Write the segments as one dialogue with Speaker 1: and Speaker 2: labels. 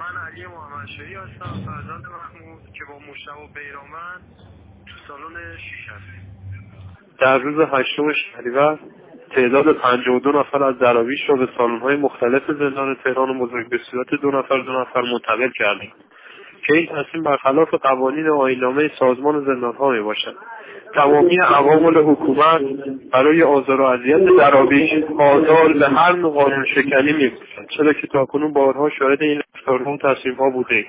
Speaker 1: من علی محمد شهی هستم فرزند محمود که با مشتبه بیرامن تو سالن شیش
Speaker 2: در روز هشتم شهریور تعداد 52 نفر از دراویش را به سالن‌های مختلف زندان تهران بزرگ به صورت دو نفر دو نفر منتقل کردیم که این تصمیم برخلاف قوانین آیین‌نامه سازمان زندانها می باشد تمامی عوامل حکومت برای آزار و اذیت دراویش آزار به هر نوع قانون شکنی میکوشند چرا که تاکنون بارها شاهد این رفتارها و تصمیمها بوده.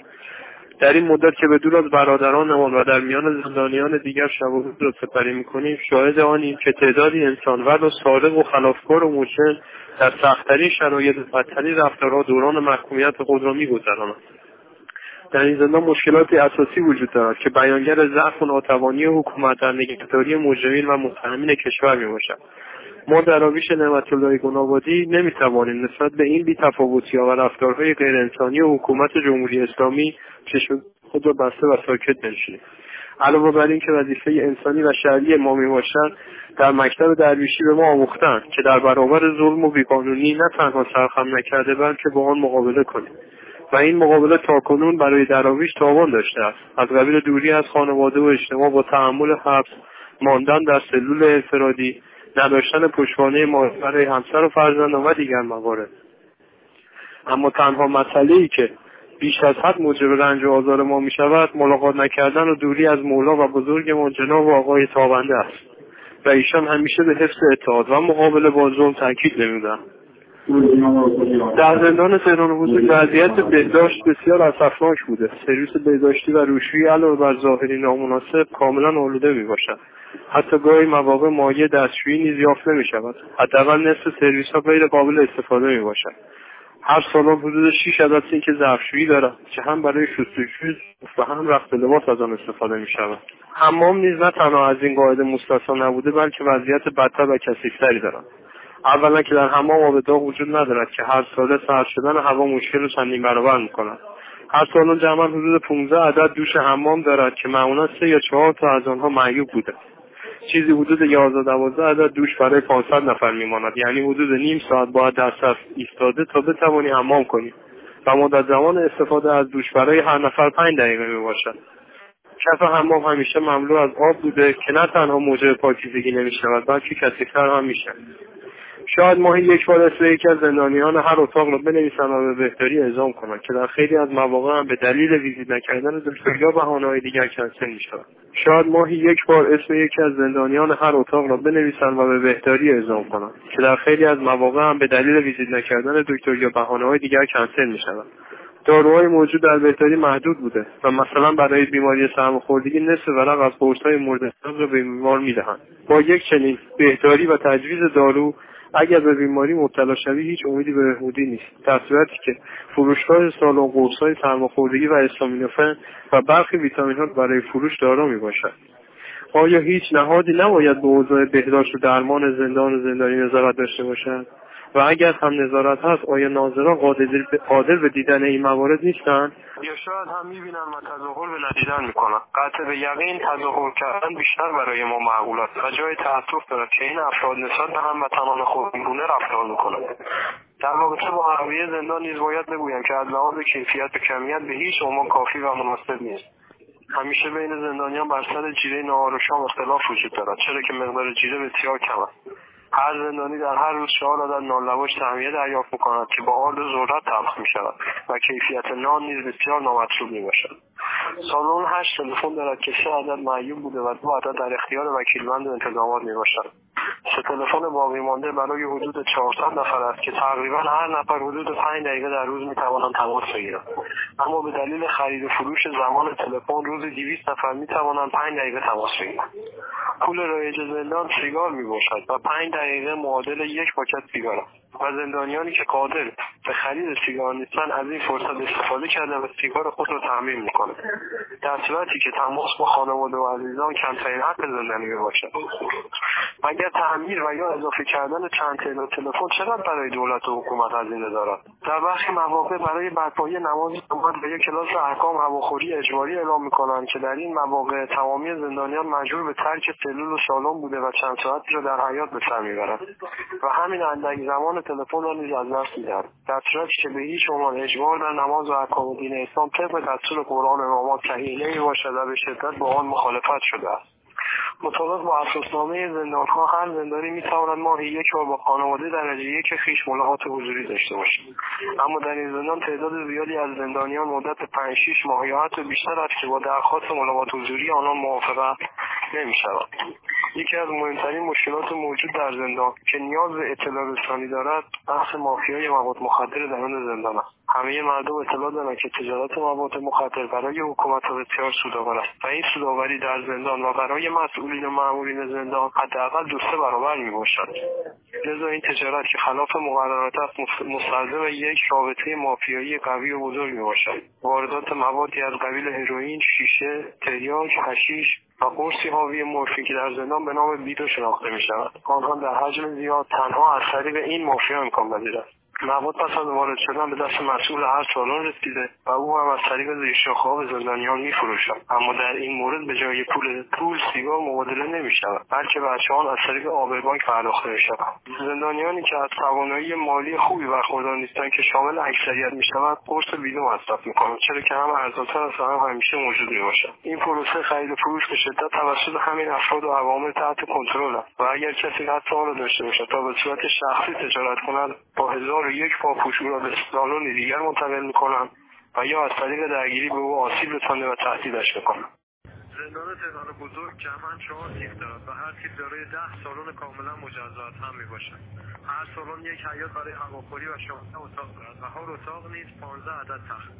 Speaker 2: در این مدت که به دور از برادرانمان و در میان زندانیان دیگر شب و روز را سپری می‌کنیم شاهد آنیم که تعدادی انسانور و صادق و خلافکار و مچن در سختترین شرایط و بدترین رفتارها دوران محکومیت خود را میگذرانند در این زندان مشکلات اساسی وجود دارد که بیانگر ضعف و ناتوانی حکومت در نگهداری مجرمین و متهمین کشور می‌باشد. ما در آویش نعمت الله گنابادی نمی‌توانیم نسبت به این بیتفاوتی و رفتارهای غیرانسانی حکومت جمهوری اسلامی چشم خود را بسته و ساکت بنشینیم. علاوه بر اینکه وظیفه انسانی و شهری ما می‌باشند در مکتب درویشی به ما آموختند که در برابر ظلم و بیقانونی نه تنها سرخم نکرده بلکه با آن مقابله کنیم. و این مقابله تاکنون برای دراویش تاوان داشته است. از قبیل دوری از خانواده و اجتماع با تحمل حبس ماندن در سلول انفرادی نداشتن پشتوانه مالی برای همسر و فرزندان و دیگر موارد. اما تنها مسئله ای که بیش از حد موجب رنج و آزار ما می شود ملاقات نکردن و دوری از مولا و بزرگ ما جناب و آقای تابنده است. و ایشان همیشه به حفظ اتحاد و مقابله با ظلم تاکید نمیدن در زندان تهران بزرگ وضعیت بهداشت بسیار اسفناک بوده. سرویس بهداشتی و روشویی علاوه بر ظاهری نامناسب کاملا آلوده می باشد حتی گاهی مواقع مایه دستشویی نیز یافت نمی شود حداقل نصف سرویس ها غیر قابل استفاده می باشد هر سالن حدود 6 عدد که ظرفشویی دارد که هم برای شستشوی و هم رفت لباس از آن استفاده می شود حمام نیز نه تنها از این قاعده مستثنا نبوده بلکه وضعیت بدتر و کثیفتری دارد. اولا که در حمام آب داغ وجود ندارد که هر ساله سرد شدن هوا مشکل رو چندین برابر می‌کند. هر سالن جمعا حدود 15 عدد دوش حمام دارد که معمولا سه یا چهار تا از آنها معیوب بوده. چیزی حدود 11 12 عدد دوش برای 500 نفر میماند. یعنی حدود نیم ساعت باید در صف ایستاده تا بتوانی حمام کنی. و مدت زمان استفاده از دوش برای هر نفر 5 دقیقه می باشد کف حمام همیشه مملو از آب بوده که نه تنها موجب پاکیزگی نمی شود بلکه کثیفتر هم میشه. شاید ماهی یک بار اسم یکی از زندانیان هر اتاق را بنویسند و به بهتری اعزام کنند که در خیلی از مواقع هم به دلیل ویزیت نکردن دکتر یا بهانههای دیگر کنسل می‌شود. شاید ماهی یک بار اسم یکی از زندانیان هر اتاق را بنویسند و به بهتری اعزام کنند که در خیلی از مواقع هم به دلیل ویزیت نکردن دکتر یا بهانههای دیگر کنسل می‌شود. داروهای موجود در بهتری محدود بوده و مثلا برای بیماری سرماخوردگی نصف ورق از قرصهای مورد را به بیمار می‌دهند. با یک چنین بهداری و تجویز دارو اگر به بیماری مبتلا شوی هیچ امیدی به بهبودی نیست. در صورتی که فروشگاه سالن قرصهای سرماخوردگی و استامینوفن و برخی ویتامین ها برای فروش دارا می باشد آیا هیچ نهادی نباید به اوضاع بهداشت و درمان زندان و زندانی نظارت داشته باشد؟ و اگر هم نظارت هست آیا ناظران قادر به دیدن این موارد نیستند
Speaker 1: یا شاید هم می‌بینن و تظاهر به ندیدن می‌کنن. قطع به یقین تظاهر کردن بیشتر برای ما معقول است و جای تاسف دارد که این افراد نسبت به هموطنان خودگونه رفتار می‌کنند. در رابطه با حرویه زندان نیز باید بگویم که از لحاظ کیفیت و کمیت به هیچ عنوان کافی و مناسب نیست. همیشه بین زندانیان بر سر جیره نهار و اختلاف وجود دارد چرا که مقدار جیره بسیار کم است. هر زندانی در هر روز چهار عدد نان لواش تهمیه دریافت می‌کند که با آرد ذرت تلخ می‌شود و کیفیت نان نیز بسیار نامطلوب می‌باشد. سالن هشت تلفن دارد که سه عدد معیوب بوده و دو عدد در اختیار وکیلمند و انتظامات می‌باشد. سه تلفن باقی مانده برای حدود 400 نفر است که تقریبا هر نفر حدود 5 دقیقه در روز می‌توانند تماس بگیرند اما به دلیل خرید و فروش زمان تلفن روز 200 نفر می‌توانند 5 دقیقه تماس بگیرند. پول رایج زندان سیگار می‌باشد و 5 دقیقه معادل یک پاکت سیگار است. و زندانیانی که قادر به خرید سیگار نیستن از این فرصت استفاده کرده و سیگار خود را تعمین می‌کنه در صورتی که تماس با خانواده و عزیزان کمترین حق زندانی باشد اگر تعمیر و یا اضافه کردن چند تعداد تلفن چقدر برای دولت و حکومت هزینه دارد؟ در برخی مواقع برای برپایی نماز جماعت به یک کلاس احکام هواخوری اجباری اعلام می‌کنند که در این مواقع تمامی زندانیان مجبور به ترک سلول و سالن بوده و چند ساعتی را در حیات به سر می‌برند. و همین اندک زمان تلفن را نیز از دست می‌دهند در صورتی که به هیچ عنوان اجبار در نماز و احکام دین اسلام طبق دستور قرآن امامات صحیح نمی‌باشد و به شدت با آن مخالفت شده است. مطابق با اساسنامه زندانها هر زندانی می‌تواند ماهی یک بار با خانواده درجه یک خیش ملاقات حضوری داشته باشد. اما در این زندان تعداد زیادی از زندانیان مدت پنج شیش ماه یا حتی بیشتر است که با درخواست ملاقات حضوری آنان موافقت نمی‌شوند. یکی از مهمترین مشکلات موجود در زندان که نیاز به اطلاع رسانی دارد بحث مافیای مواد مخدر درون زندان است. همه مردم اطلاع دارند که تجارت مواد مخدر برای حکومت بسیار سودآور است و این سودآوری در زندان و برای مسئولین و مامورین زندان حداقل دو سه برابر می‌باشد. لذا این تجارت که خلاف مقررات مستلزم یک رابطه مافیایی قوی و بزرگ می‌باشد. واردات موادی از قبیل هروئین شیشه تریاک حشیش و قرصی حاوی مورفین که در زندان به نام بیدو شناخته می شود آنها در حجم زیاد تنها از طریق این مافیا امکان پذیر است. مواد پس از وارد شدن به دست مسئول هر سالن رسیده و او هم از طریق زیرشاخهها به زندانیان میفروشد. اما در این مورد به جای پول پول سیگار مبادله نمی شود بلکه بچهان از طریق آب بانک پرداخته می شود زندانیانی که از توانایی مالی خوبی برخوردار نیستند که شامل اکثریت می شود قرص بیدو مصرف می کنند چرا که هم ارزانتر و هم همیشه موجود می باشد این پروسه خرید و فروش به شدت توسط همین افراد و عوامل تحت کنترل است و اگر کسی حتی آن را داشته باشد تا به صورت شخصی تجارت کند با هزار یک پاپوش او را به سالن دیگر منتقل می‌کنم و یا از طریق درگیری به او آسیب رسانده و تهدیدش می‌کنم
Speaker 2: زندان تهران بزرگ جمعا چهار تیپ دارد و هر تیپ دارای ده سالن کاملا مجزات هم می باشد هر سالن یک حیات برای هواخوری و شانزده اتاق دارد و هر اتاق نیز پانزده عدد تخت.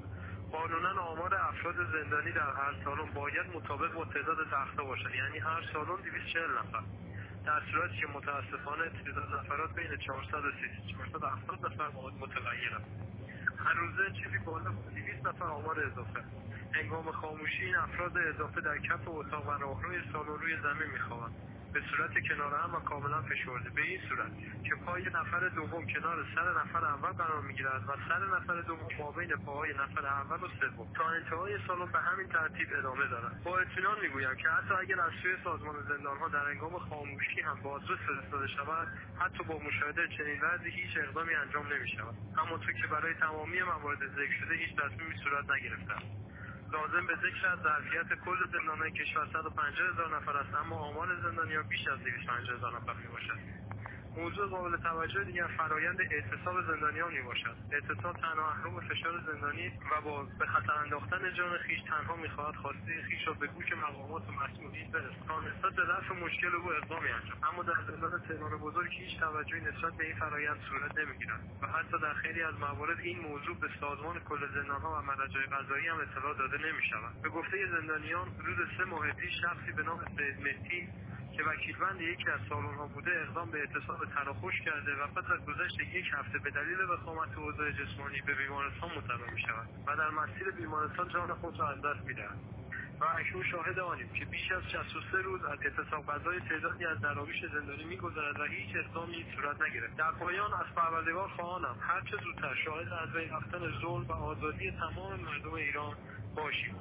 Speaker 2: قانونا آمار افراد زندانی در هر سالن باید مطابق با تعداد تخته باشد. یعنی هر سالن 240 نفر. صورتی که متاسفانه تعداد نفرات بین 430 470 نفر متغیر است هر روزه چیزی بالا 200 نفر آمار اضافه. هنگام خاموشی این افراد اضافه در کف اتاق و راهروی سالن روی زمین میخوابند. به صورت کنار هم و کاملا فشرده. به این صورت که پای نفر دوم کنار سر نفر اول قرار می‌گیرد و سر نفر دوم مابین پاهای نفر اول و سوم. تا انتهای سالن به همین ترتیب ادامه دارد. با اطمینان می‌گویم که حتی اگر از سوی سازمان زندانها در هنگام خاموشی هم بازرس فرستاده شود حتی با مشاهده چنین وضعی هیچ اقدامی انجام نمی‌شود. همانطور که برای تمامی موارد ذکر شده هیچ تصمیمی صورت نگرفته لازم به ذکر از ظرفیت کل زندانهای کشور 150 هزار نفر است اما آمار زندانیان بیش از 250 هزار نفر می باشد موضوع قابل توجه دیگر فرایند اعتصاب زندانیان می باشد اعتصاب تنها اهرم فشار زندانی و با به خطر انداختن جان خیش تنها می‌خواهد خواسته خیش را به گوش مقامات و مسئولین برسد تا نسبت به رفع مشکل او اقدامی انجام. اما در زندان تهران بزرگ هیچ توجهی نسبت به این فرایند صورت نمی‌گیرد و حتی در خیلی از موارد این موضوع به سازمان کل زندانها و مراجع قضایی هم اطلاع داده نمی شود به گفته زندانیان حدود سه ماه پیش شخصی به نام سید مهدی که وکیلبند یکی از ها بوده اقدام به اعتصاب تراخوش کرده و پس از گذشت یک هفته به دلیل وخامت اوضاع جسمانی به بیمارستان منتقل می شود و در مسیر بیمارستان جان خود را از دست می‌دهد. و اکنون شاهد آنیم که بیش از 63 روز از اعتصاب غذای تعدادی از دراویش زندانی میگذرد و هیچ اقدامی صورت نگرفت. در پایان از پروردگار خواهانم هرچه زودتر شاهد از بین رفتن ظلم و آزادی تمام مردم ایران باشیم.